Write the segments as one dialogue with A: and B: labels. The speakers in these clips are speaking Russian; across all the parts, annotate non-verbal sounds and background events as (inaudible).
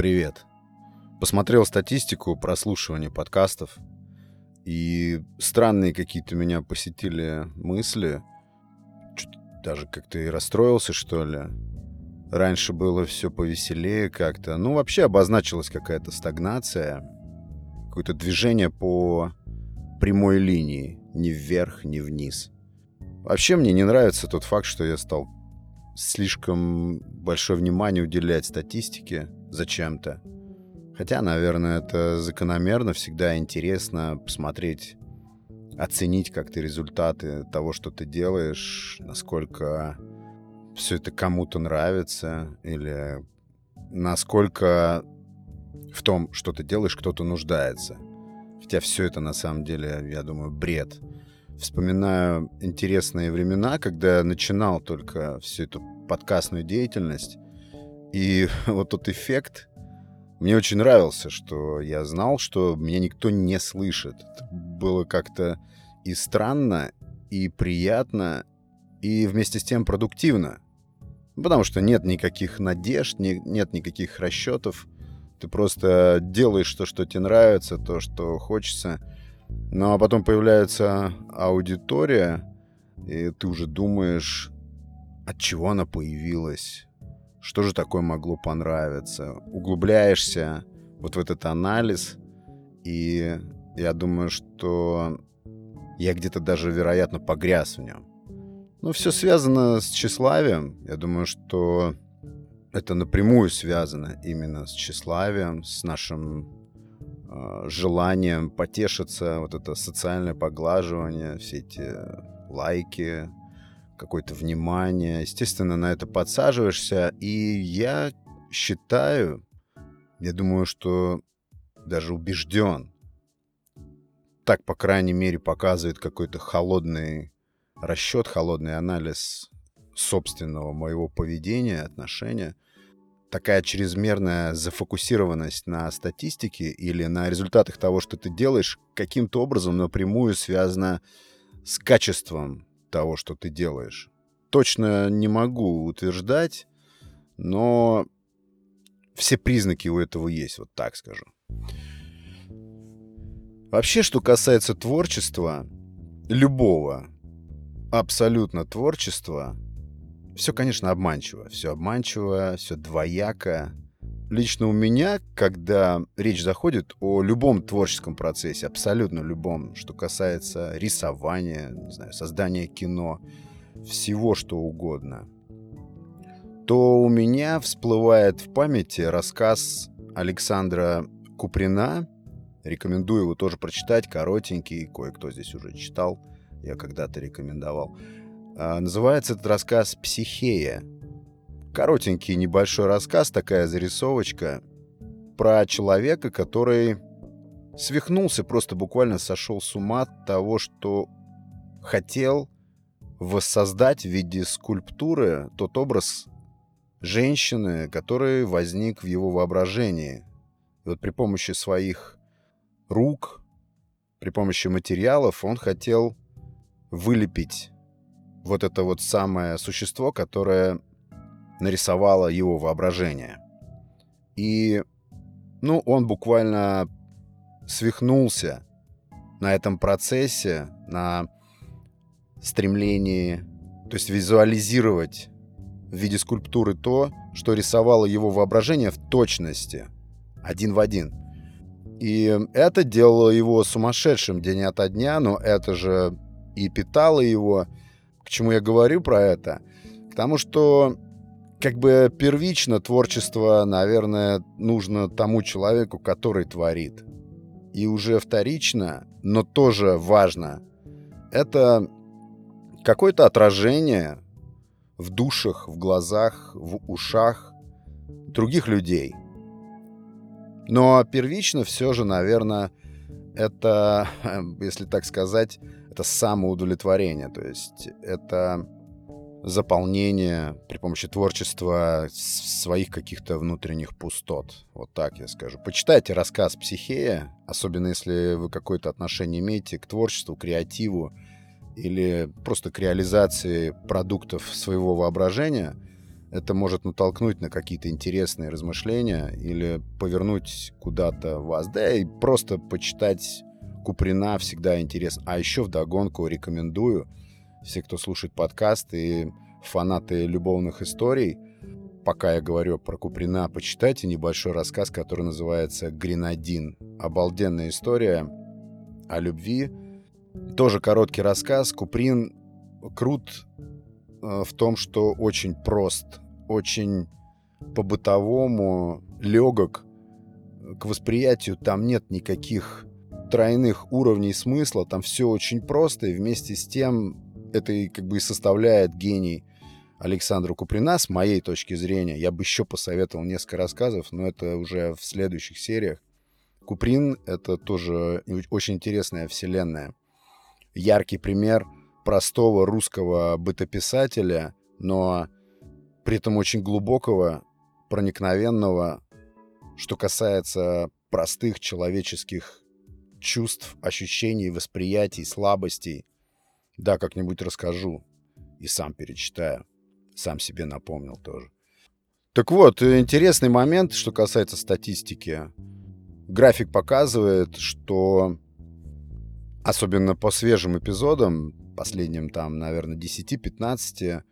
A: Привет. Посмотрел статистику прослушивания подкастов, и странные какие-то меня посетили мысли. Чуть даже как-то и расстроился, что ли. Раньше было все повеселее как-то. Ну, вообще обозначилась какая-то стагнация. Какое-то движение по прямой линии. Ни вверх, ни вниз. Вообще мне не нравится тот факт, что я стал слишком большое внимание уделять статистике зачем-то. Хотя, наверное, это закономерно, всегда интересно посмотреть, оценить как-то результаты того, что ты делаешь, насколько все это кому-то нравится, или насколько в том, что ты делаешь, кто-то нуждается. Хотя все это на самом деле, я думаю, бред. Вспоминаю интересные времена, когда я начинал только всю эту подкастную деятельность. И (laughs) вот тот эффект мне очень нравился, что я знал, что меня никто не слышит. Это было как-то и странно, и приятно, и вместе с тем продуктивно. Потому что нет никаких надежд, не, нет никаких расчетов. Ты просто делаешь то, что тебе нравится, то, что хочется. Ну а потом появляется аудитория, и ты уже думаешь, от чего она появилась, что же такое могло понравиться. Углубляешься вот в этот анализ, и я думаю, что я где-то даже, вероятно, погряз в нем. Но все связано с тщеславием. Я думаю, что это напрямую связано именно с тщеславием, с нашим э, желанием потешиться, вот это социальное поглаживание, все эти лайки, какое-то внимание. Естественно, на это подсаживаешься. И я считаю, я думаю, что даже убежден, так, по крайней мере, показывает какой-то холодный расчет, холодный анализ собственного моего поведения, отношения. Такая чрезмерная зафокусированность на статистике или на результатах того, что ты делаешь, каким-то образом напрямую связана с качеством того, что ты делаешь. Точно не могу утверждать, но все признаки у этого есть, вот так скажу. Вообще, что касается творчества, любого, абсолютно творчества, все, конечно, обманчиво. Все обманчиво, все двояко лично у меня, когда речь заходит о любом творческом процессе, абсолютно любом, что касается рисования, не знаю, создания кино, всего что угодно, то у меня всплывает в памяти рассказ Александра Куприна. Рекомендую его тоже прочитать, коротенький, кое-кто здесь уже читал, я когда-то рекомендовал. А, называется этот рассказ «Психея». Коротенький небольшой рассказ, такая зарисовочка про человека, который свихнулся, просто буквально сошел с ума от того, что хотел воссоздать в виде скульптуры тот образ женщины, который возник в его воображении. И вот при помощи своих рук, при помощи материалов он хотел вылепить вот это вот самое существо, которое нарисовало его воображение. И, ну, он буквально свихнулся на этом процессе, на стремлении, то есть визуализировать в виде скульптуры то, что рисовало его воображение в точности, один в один. И это делало его сумасшедшим день ото дня, но это же и питало его. К чему я говорю про это? К тому, что как бы первично творчество, наверное, нужно тому человеку, который творит. И уже вторично, но тоже важно, это какое-то отражение в душах, в глазах, в ушах других людей. Но первично все же, наверное, это, (laughs) если так сказать, это самоудовлетворение. То есть это заполнение при помощи творчества своих каких-то внутренних пустот. Вот так я скажу. Почитайте рассказ «Психея», особенно если вы какое-то отношение имеете к творчеству, креативу или просто к реализации продуктов своего воображения. это может натолкнуть на какие-то интересные размышления или повернуть куда-то вас. Да и просто почитать Куприна всегда интересно. А еще вдогонку рекомендую все, кто слушает подкаст и фанаты любовных историй, пока я говорю про Куприна, почитайте небольшой рассказ, который называется «Гренадин». Обалденная история о любви. Тоже короткий рассказ. Куприн крут э, в том, что очень прост, очень по-бытовому легок к восприятию. Там нет никаких тройных уровней смысла, там все очень просто, и вместе с тем это и как бы и составляет гений Александра Куприна, с моей точки зрения. Я бы еще посоветовал несколько рассказов, но это уже в следующих сериях. Куприн — это тоже очень интересная вселенная. Яркий пример простого русского бытописателя, но при этом очень глубокого, проникновенного, что касается простых человеческих чувств, ощущений, восприятий, слабостей. Да, как-нибудь расскажу и сам перечитаю. Сам себе напомнил тоже. Так вот, интересный момент, что касается статистики. График показывает, что особенно по свежим эпизодам, последним там, наверное, 10-15,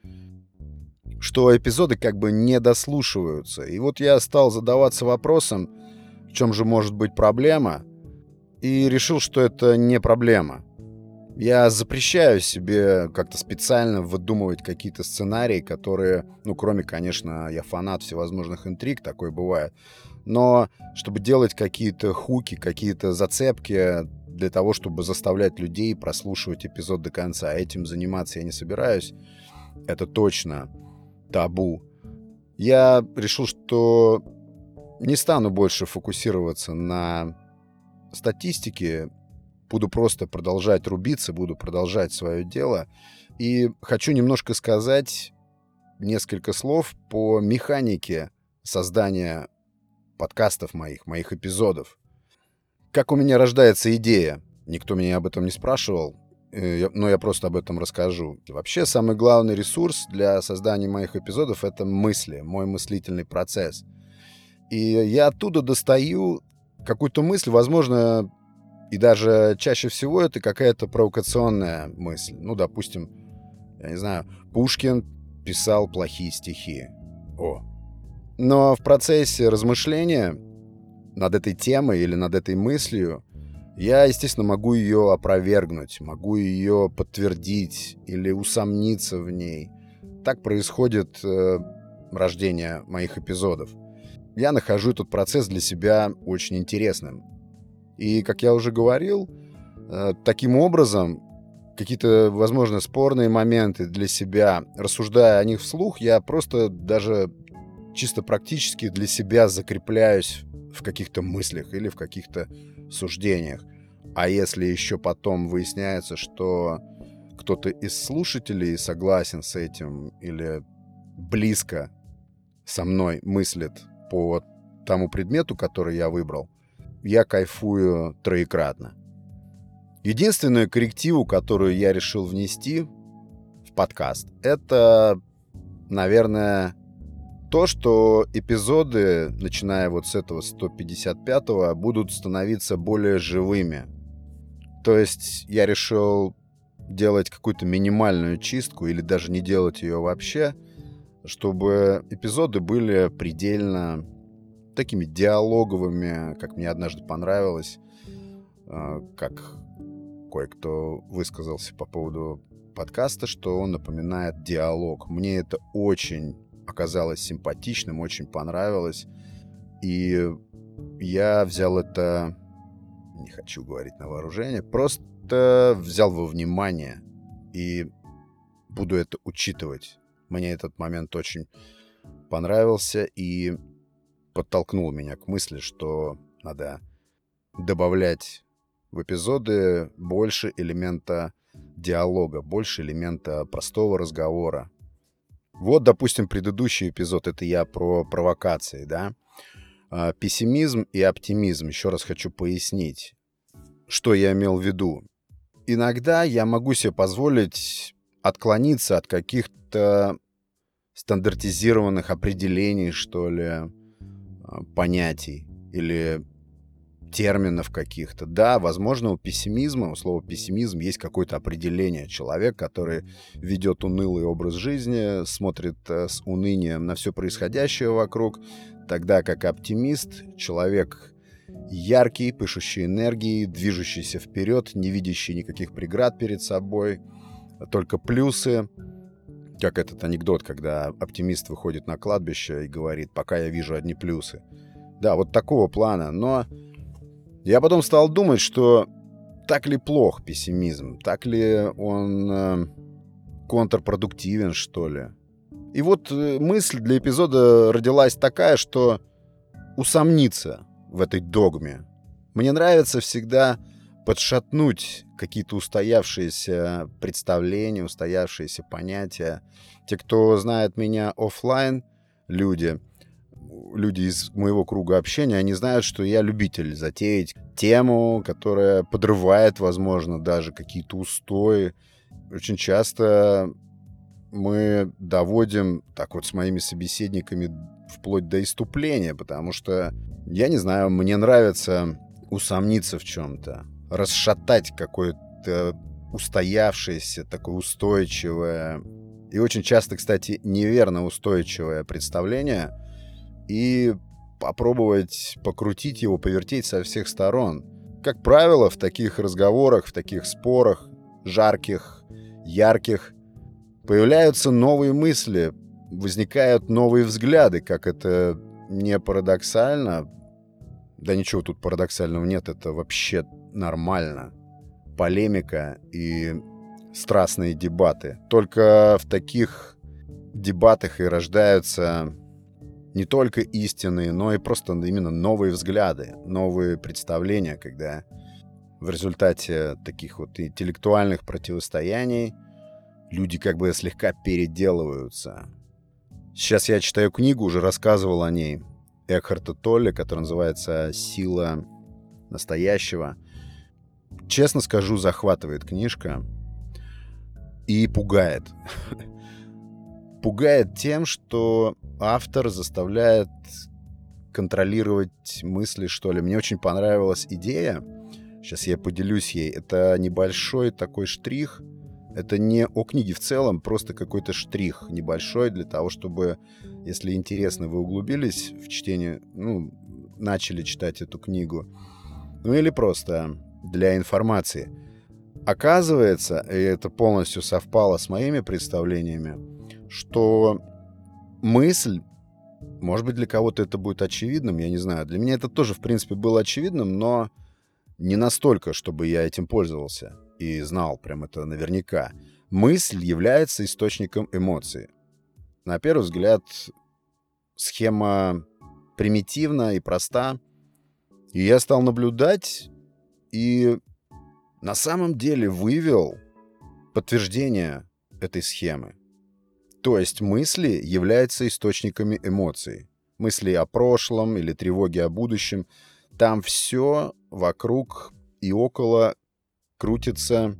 A: что эпизоды как бы не дослушиваются. И вот я стал задаваться вопросом, в чем же может быть проблема, и решил, что это не проблема. Я запрещаю себе как-то специально выдумывать какие-то сценарии, которые, ну, кроме, конечно, я фанат всевозможных интриг, такое бывает, но чтобы делать какие-то хуки, какие-то зацепки для того, чтобы заставлять людей прослушивать эпизод до конца. Этим заниматься я не собираюсь. Это точно табу. Я решил, что не стану больше фокусироваться на статистике буду просто продолжать рубиться, буду продолжать свое дело. И хочу немножко сказать несколько слов по механике создания подкастов моих, моих эпизодов. Как у меня рождается идея? Никто меня об этом не спрашивал, э, но я просто об этом расскажу. Вообще, самый главный ресурс для создания моих эпизодов — это мысли, мой мыслительный процесс. И я оттуда достаю какую-то мысль, возможно, и даже чаще всего это какая-то провокационная мысль. Ну, допустим, я не знаю, Пушкин писал плохие стихи. О. Но в процессе размышления над этой темой или над этой мыслью я, естественно, могу ее опровергнуть, могу ее подтвердить или усомниться в ней. Так происходит э, рождение моих эпизодов. Я нахожу этот процесс для себя очень интересным. И, как я уже говорил, э, таким образом какие-то, возможно, спорные моменты для себя, рассуждая о них вслух, я просто даже чисто практически для себя закрепляюсь в каких-то мыслях или в каких-то суждениях. А если еще потом выясняется, что кто-то из слушателей согласен с этим или близко со мной мыслит по тому предмету, который я выбрал, я кайфую троекратно. Единственную коррективу, которую я решил внести в подкаст, это, наверное, то, что эпизоды, начиная вот с этого 155-го, будут становиться более живыми. То есть я решил делать какую-то минимальную чистку или даже не делать ее вообще, чтобы эпизоды были предельно такими диалоговыми, как мне однажды понравилось, а, как кое-кто высказался по поводу подкаста, что он напоминает диалог. Мне это очень оказалось симпатичным, очень понравилось. И я взял это, не хочу говорить на вооружение, просто взял во внимание и буду это учитывать. Мне этот момент очень понравился, и подтолкнул меня к мысли, что надо добавлять в эпизоды больше элемента диалога, больше элемента простого разговора. Вот, допустим, предыдущий эпизод, это я про провокации, да? А, пессимизм и оптимизм. Еще раз хочу пояснить, что я имел в виду. Иногда я могу себе позволить отклониться от каких-то стандартизированных определений, что ли, понятий или терминов каких-то. Да, возможно, у пессимизма, у слова пессимизм есть какое-то определение. Человек, который ведет унылый образ жизни, смотрит э, с унынием на все происходящее вокруг, тогда как оптимист, человек яркий, пышущий энергией, движущийся вперед, не видящий никаких преград перед собой, только плюсы. Как этот анекдот, когда оптимист выходит на кладбище и говорит, пока я вижу одни плюсы. Да, вот такого плана. Но я потом стал думать, что так ли плох пессимизм, так ли он э, контрпродуктивен, что ли. И вот э, мысль для эпизода родилась такая, что усомниться в этой догме. Мне нравится всегда подшатнуть какие-то устоявшиеся представления, устоявшиеся понятия. Те, кто знает меня офлайн, люди, люди из моего круга общения, они знают, что я любитель затеять тему, которая подрывает, возможно, даже какие-то устои. Очень часто мы доводим так вот с моими собеседниками вплоть до иступления, потому что, я не знаю, мне нравится усомниться в чем-то, расшатать какое-то устоявшееся, такое устойчивое и очень часто, кстати, неверно устойчивое представление и попробовать покрутить его, повертеть со всех сторон. Как правило, в таких разговорах, в таких спорах, жарких, ярких, появляются новые мысли, возникают новые взгляды, как это не парадоксально. Да ничего тут парадоксального нет, это вообще нормально. Полемика и страстные дебаты. Только в таких дебатах и рождаются не только истины, но и просто именно новые взгляды, новые представления, когда в результате таких вот интеллектуальных противостояний люди как бы слегка переделываются. Сейчас я читаю книгу, уже рассказывал о ней, Экхарта Толли, которая называется «Сила настоящего». Честно скажу, захватывает книжка и пугает. (laughs) пугает тем, что автор заставляет контролировать мысли, что ли. Мне очень понравилась идея. Сейчас я поделюсь ей. Это небольшой такой штрих. Это не о книге в целом, просто какой-то штрих небольшой для того, чтобы, если интересно, вы углубились в чтение, ну, начали читать эту книгу. Ну или просто для информации. Оказывается, и это полностью совпало с моими представлениями, что мысль, может быть, для кого-то это будет очевидным, я не знаю. Для меня это тоже, в принципе, было очевидным, но не настолько, чтобы я этим пользовался и знал прям это наверняка. Мысль является источником эмоций. На первый взгляд, схема примитивна и проста. И я стал наблюдать и на самом деле вывел подтверждение этой схемы. То есть мысли являются источниками эмоций. Мысли о прошлом или тревоги о будущем. Там все вокруг и около крутится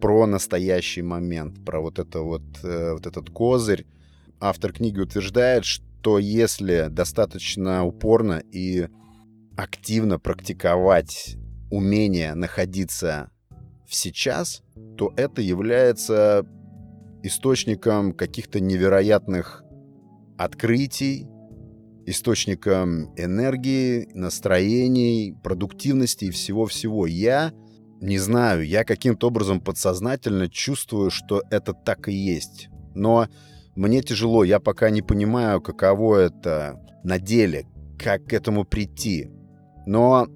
A: про настоящий момент, про вот, это вот, э, вот этот козырь. Автор книги утверждает, что если достаточно упорно и активно практиковать умение находиться в сейчас, то это является источником каких-то невероятных открытий, источником энергии, настроений, продуктивности и всего-всего. Я не знаю, я каким-то образом подсознательно чувствую, что это так и есть. Но мне тяжело, я пока не понимаю, каково это на деле, как к этому прийти. Но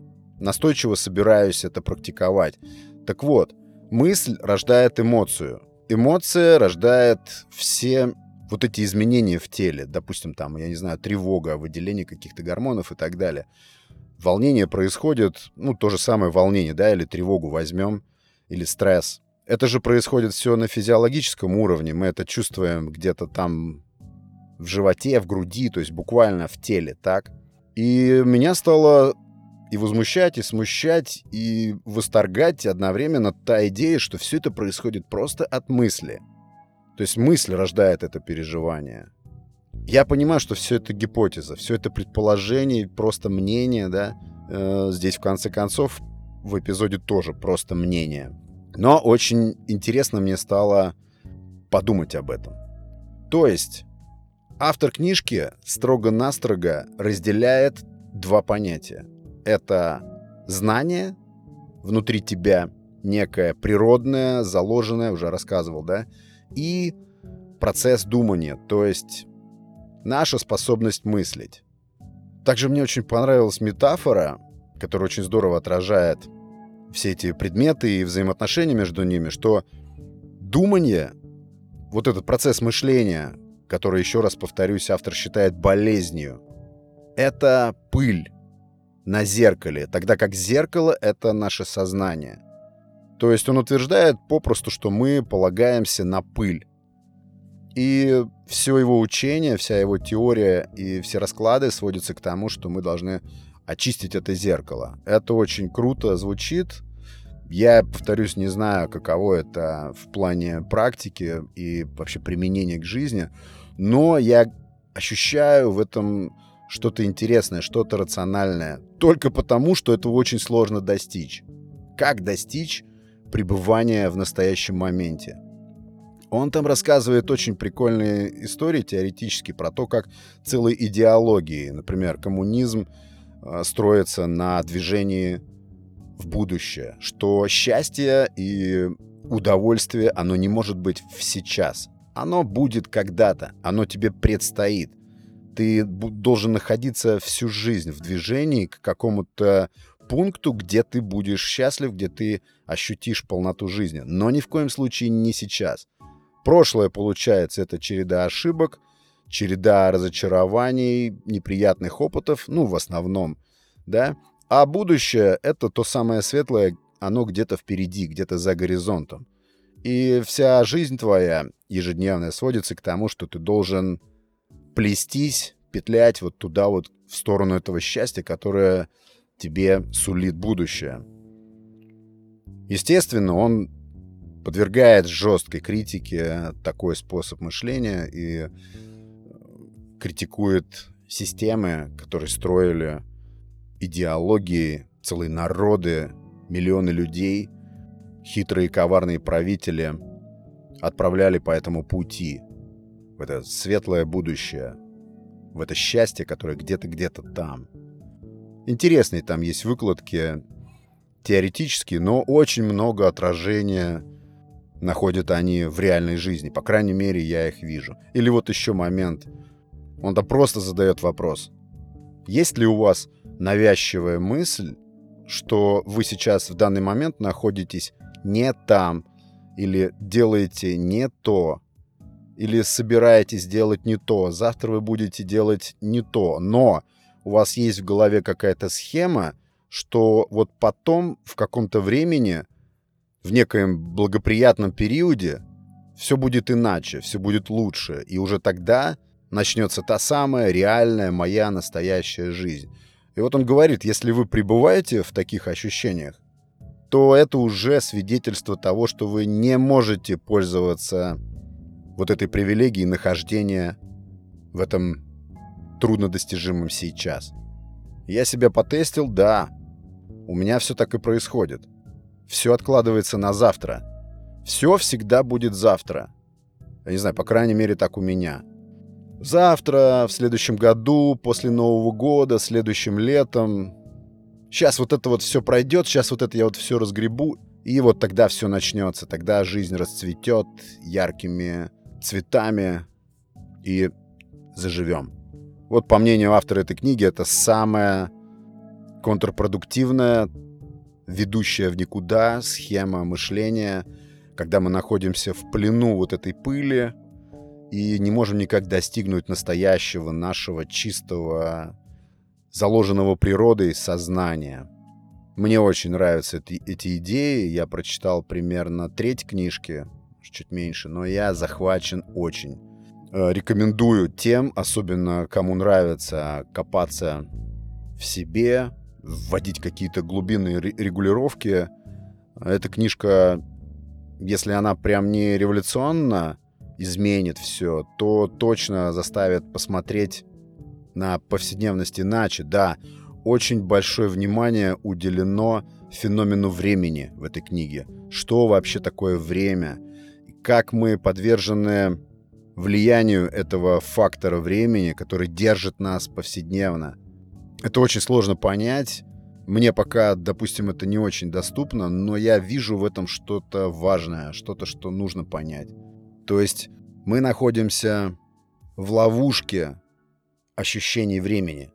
A: настойчиво собираюсь это практиковать. Так вот, мысль рождает эмоцию. Эмоция рождает все вот эти изменения в теле. Допустим, там, я не знаю, тревога, выделение каких-то гормонов и так далее. Волнение происходит, ну, то же самое волнение, да, или тревогу возьмем, или стресс. Это же происходит все на физиологическом уровне. Мы это чувствуем где-то там в животе, в груди, то есть буквально в теле, так? И меня стало и возмущать, и смущать, и восторгать одновременно та идея, что все это происходит просто от мысли. То есть мысль рождает это переживание. Я понимаю, что все это гипотеза, все это предположение, просто мнение, да. Э, здесь, в конце концов, в эпизоде тоже просто мнение. Но очень интересно мне стало подумать об этом. То есть, автор книжки строго-настрого разделяет два понятия. Это знание внутри тебя, некое природное, заложенное, уже рассказывал, да, и процесс думания, то есть наша способность мыслить. Также мне очень понравилась метафора, которая очень здорово отражает все эти предметы и взаимоотношения между ними, что думание, вот этот процесс мышления, который, еще раз повторюсь, автор считает болезнью, это пыль на зеркале, тогда как зеркало — это наше сознание. То есть он утверждает попросту, что мы полагаемся на пыль. И все его учение, вся его теория и все расклады сводятся к тому, что мы должны очистить это зеркало. Это очень круто звучит. Я, повторюсь, не знаю, каково это в плане практики и вообще применения к жизни, но я ощущаю в этом что-то интересное, что-то рациональное, только потому, что этого очень сложно достичь. Как достичь пребывания в настоящем моменте? Он там рассказывает очень прикольные истории теоретически про то, как целые идеологии, например, коммунизм э, строится на движении в будущее, что счастье и удовольствие, оно не может быть в сейчас. Оно будет когда-то, оно тебе предстоит. Ты должен находиться всю жизнь в движении к какому-то пункту, где ты будешь счастлив, где ты ощутишь полноту жизни. Но ни в коем случае не сейчас. Прошлое, получается, это череда ошибок, череда разочарований, неприятных опытов, ну, в основном, да. А будущее — это то самое светлое, оно где-то впереди, где-то за горизонтом. И вся жизнь твоя ежедневная сводится к тому, что ты должен плестись, петлять вот туда вот, в сторону этого счастья, которое тебе сулит будущее. Естественно, он подвергает жесткой критике такой способ мышления и э, критикует системы, которые строили идеологии, целые народы, миллионы людей, хитрые коварные правители отправляли по этому пути, в это светлое будущее, в это счастье, которое где-то где-то там. Интересные там есть выкладки, теоретические, но очень много отражения находят они в реальной жизни. По крайней мере, я их вижу. Или вот еще момент. Он-то просто задает вопрос. Есть ли у вас навязчивая мысль, что вы сейчас в данный момент находитесь не там, или делаете не то, или собираетесь делать не то, завтра вы будете делать не то, но у вас есть в голове какая-то схема, что вот потом в каком-то времени в некоем благоприятном периоде все будет иначе, все будет лучше. И уже тогда начнется та самая реальная моя настоящая жизнь. И вот он говорит, если вы пребываете в таких ощущениях, то это уже свидетельство того, что вы не можете пользоваться вот этой привилегией нахождения в этом труднодостижимом сейчас. Я себя потестил, да, у меня все так и происходит. Все откладывается на завтра. Все всегда будет завтра. Я не знаю, по крайней мере, так у меня. Завтра, в следующем году, после Нового года, следующим летом. Сейчас вот это вот все пройдет, сейчас вот это я вот все разгребу, и вот тогда все начнется. Тогда жизнь расцветет яркими цветами и заживем. Вот по мнению автора этой книги, это самое контрпродуктивное ведущая в никуда схема мышления, когда мы находимся в плену вот этой пыли и не можем никак достигнуть настоящего нашего чистого, заложенного природой сознания. Мне очень нравятся эти, эти идеи. Я прочитал примерно треть книжки, чуть меньше, но я захвачен очень. Э, рекомендую тем, особенно кому нравится копаться в себе, вводить какие-то глубинные регулировки. Эта книжка, если она прям не революционна, изменит все, то точно заставит посмотреть на повседневность иначе. Да, очень большое внимание уделено феномену времени в этой книге. Что вообще такое время? Как мы подвержены влиянию этого фактора времени, который держит нас повседневно. Это очень сложно понять. Мне пока, допустим, это не очень доступно, но я вижу в этом что-то важное, что-то, что нужно понять. То есть мы находимся в ловушке ощущений времени.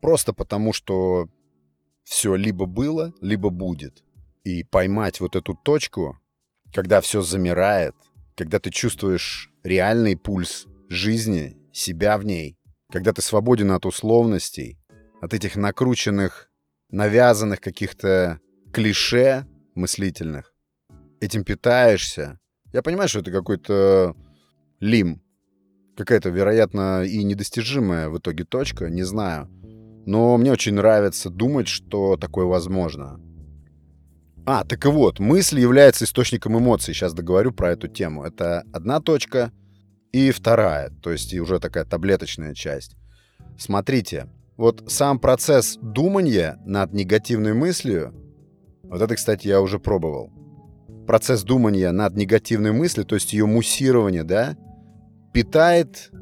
A: Просто потому, что все либо было, либо будет. И поймать вот эту точку, когда все замирает, когда ты чувствуешь реальный пульс жизни, себя в ней, когда ты свободен от условностей, от этих накрученных, навязанных каких-то клише мыслительных, этим питаешься. Я понимаю, что это какой-то лим, какая-то, вероятно, и недостижимая в итоге точка, не знаю. Но мне очень нравится думать, что такое возможно. А, так и вот, мысль является источником эмоций. Сейчас договорю про эту тему. Это одна точка и вторая, то есть и уже такая таблеточная часть. Смотрите, вот сам процесс думания над негативной мыслью, вот это, кстати, я уже пробовал. Процесс думания над негативной мыслью, то есть ее муссирование, да, питает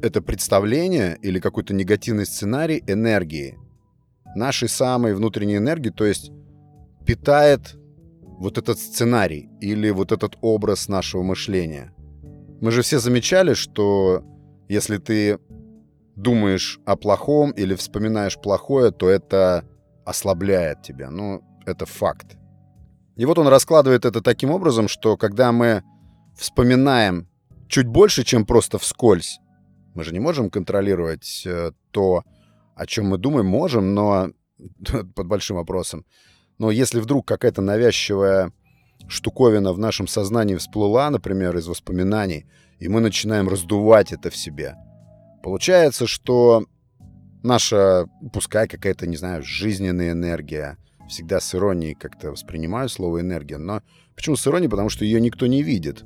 A: это представление или какой-то негативный сценарий энергией. Нашей самой внутренней энергии, то есть питает вот этот сценарий или вот этот образ нашего мышления. Мы же все замечали, что если ты думаешь о плохом или вспоминаешь плохое, то это ослабляет тебя. Ну, это факт. И вот он раскладывает это таким образом, что когда мы вспоминаем чуть больше, чем просто вскользь, мы же не можем контролировать э, то, о чем мы думаем, можем, но (laughs) под большим вопросом. Но если вдруг какая-то навязчивая штуковина в нашем сознании всплыла, например, из воспоминаний, и мы начинаем раздувать это в себе, получается, что наша, пускай какая-то, не знаю, жизненная энергия, всегда с иронией как-то воспринимаю слово энергия, но почему с иронией? Потому что ее никто не видит.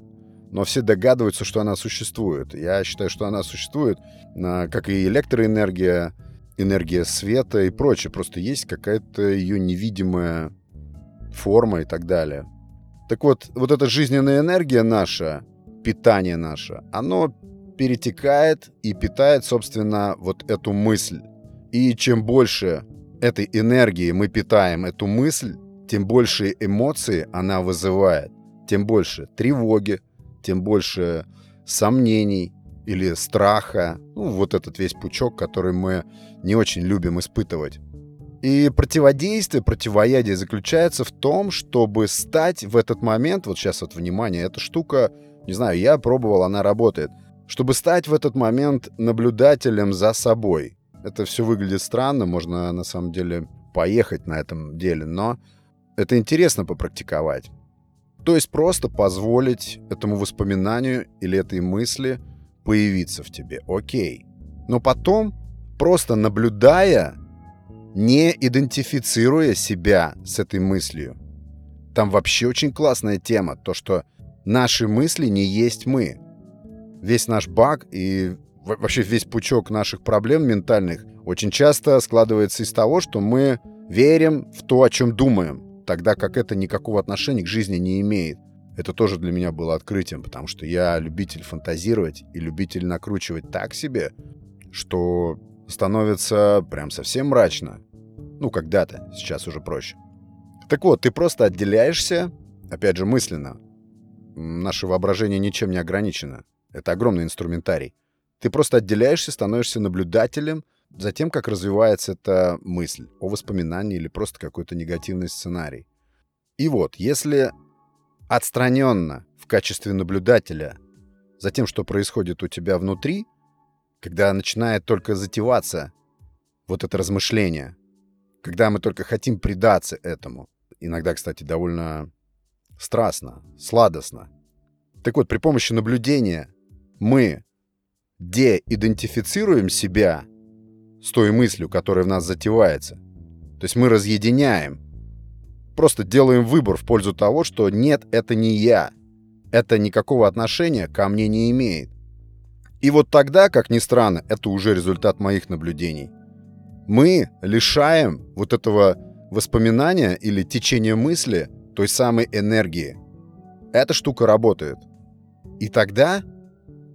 A: Но все догадываются, что она существует. Я считаю, что она существует, как и электроэнергия, энергия света и прочее. Просто есть какая-то ее невидимая форма и так далее. Так вот, вот эта жизненная энергия наша, питание наше, оно перетекает и питает, собственно, вот эту мысль. И чем больше этой энергии мы питаем эту мысль, тем больше эмоций она вызывает. Тем больше тревоги, тем больше сомнений, или страха, ну, вот этот весь пучок, который мы не очень любим испытывать. И противодействие, противоядие заключается в том, чтобы стать в этот момент, вот сейчас вот внимание, эта штука, не знаю, я пробовал, она работает, чтобы стать в этот момент наблюдателем за собой. Это все выглядит странно, можно на самом деле поехать на этом деле, но это интересно попрактиковать. То есть просто позволить этому воспоминанию или этой мысли – появиться в тебе, окей. Но потом, просто наблюдая, не идентифицируя себя с этой мыслью. Там вообще очень классная тема, то, что наши мысли не есть мы. Весь наш баг и вообще весь пучок наших проблем ментальных очень часто складывается из того, что мы верим в то, о чем думаем, тогда как это никакого отношения к жизни не имеет. Это тоже для меня было открытием, потому что я любитель фантазировать и любитель накручивать так себе, что становится прям совсем мрачно. Ну, когда-то, сейчас уже проще. Так вот, ты просто отделяешься, опять же, мысленно. Наше воображение ничем не ограничено. Это огромный инструментарий. Ты просто отделяешься, становишься наблюдателем за тем, как развивается эта мысль о воспоминании или просто какой-то негативный сценарий. И вот, если отстраненно в качестве наблюдателя за тем, что происходит у тебя внутри, когда начинает только затеваться вот это размышление, когда мы только хотим предаться этому. Иногда, кстати, довольно страстно, сладостно. Так вот, при помощи наблюдения мы деидентифицируем себя с той мыслью, которая в нас затевается. То есть мы разъединяем просто делаем выбор в пользу того, что нет, это не я. это никакого отношения ко мне не имеет. И вот тогда, как ни странно, это уже результат моих наблюдений. Мы лишаем вот этого воспоминания или течения мысли той самой энергии. Эта штука работает. И тогда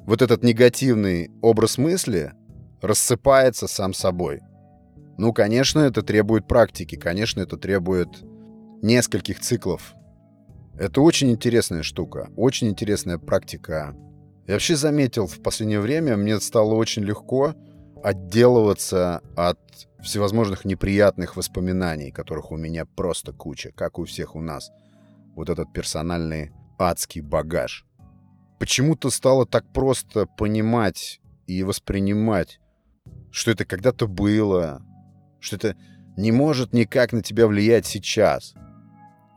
A: вот этот негативный образ мысли рассыпается сам собой. Ну, конечно, это требует практики, конечно, это требует нескольких циклов. Это очень интересная штука, очень интересная практика. Я вообще заметил в последнее время, мне стало очень легко отделываться от всевозможных неприятных воспоминаний, которых у меня просто куча, как у всех у нас. Вот этот персональный адский багаж. Почему-то стало так просто понимать и воспринимать, что это когда-то было, что это не может никак на тебя влиять сейчас,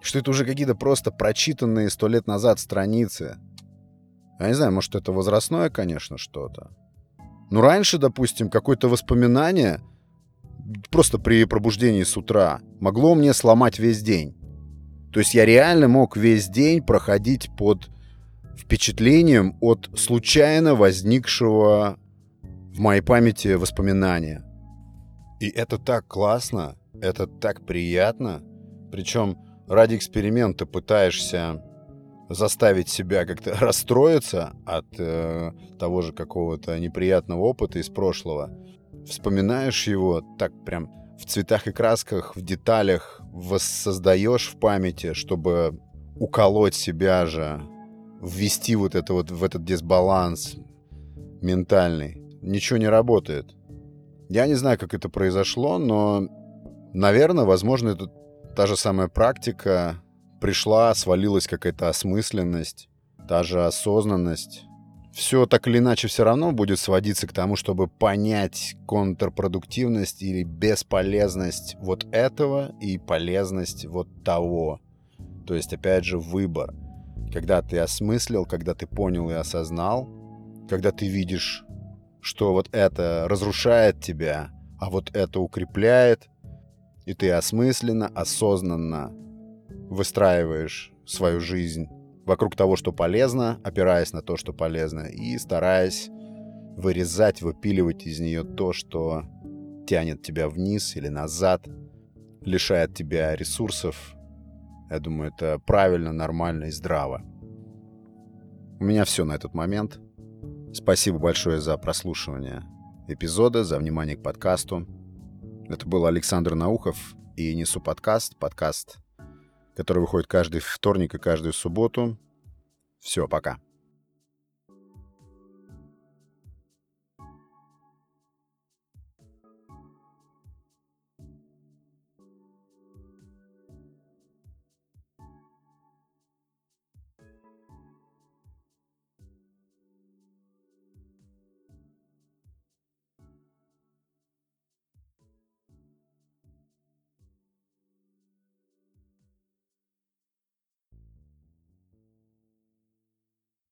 A: что это уже какие-то просто прочитанные сто лет назад страницы. Я не знаю, может, это возрастное, конечно, что-то. Но раньше, допустим, какое-то воспоминание просто при пробуждении с утра могло мне сломать весь день. То есть я реально мог весь день проходить под впечатлением от случайно возникшего в моей памяти воспоминания. И это так классно, это так приятно. Причем ради эксперимента пытаешься заставить себя как-то (laughs) расстроиться от э, того же какого-то неприятного опыта из прошлого. Вспоминаешь его так прям в цветах и красках, в деталях, воссоздаешь в памяти, чтобы уколоть себя же, ввести вот это вот в этот дисбаланс ментальный. Ничего не работает. Я не знаю, как это произошло, но, наверное, возможно, это та же самая практика пришла, свалилась какая-то осмысленность, та же осознанность. Все так или иначе все равно будет сводиться к тому, чтобы понять контрпродуктивность или бесполезность вот этого и полезность вот того. То есть, опять же, выбор. Когда ты осмыслил, когда ты понял и осознал, когда ты видишь, что вот это разрушает тебя, а вот это укрепляет, и ты осмысленно, осознанно выстраиваешь свою жизнь вокруг того, что полезно, опираясь на то, что полезно, и стараясь вырезать, выпиливать из нее то, что тянет тебя вниз или назад, лишает тебя ресурсов. Я думаю, это правильно, нормально и здраво. У меня все на этот момент. Спасибо большое за прослушивание эпизода, за внимание к подкасту. Это был Александр Наухов и «Несу подкаст», подкаст который выходит каждый вторник и каждую субботу. Все, пока.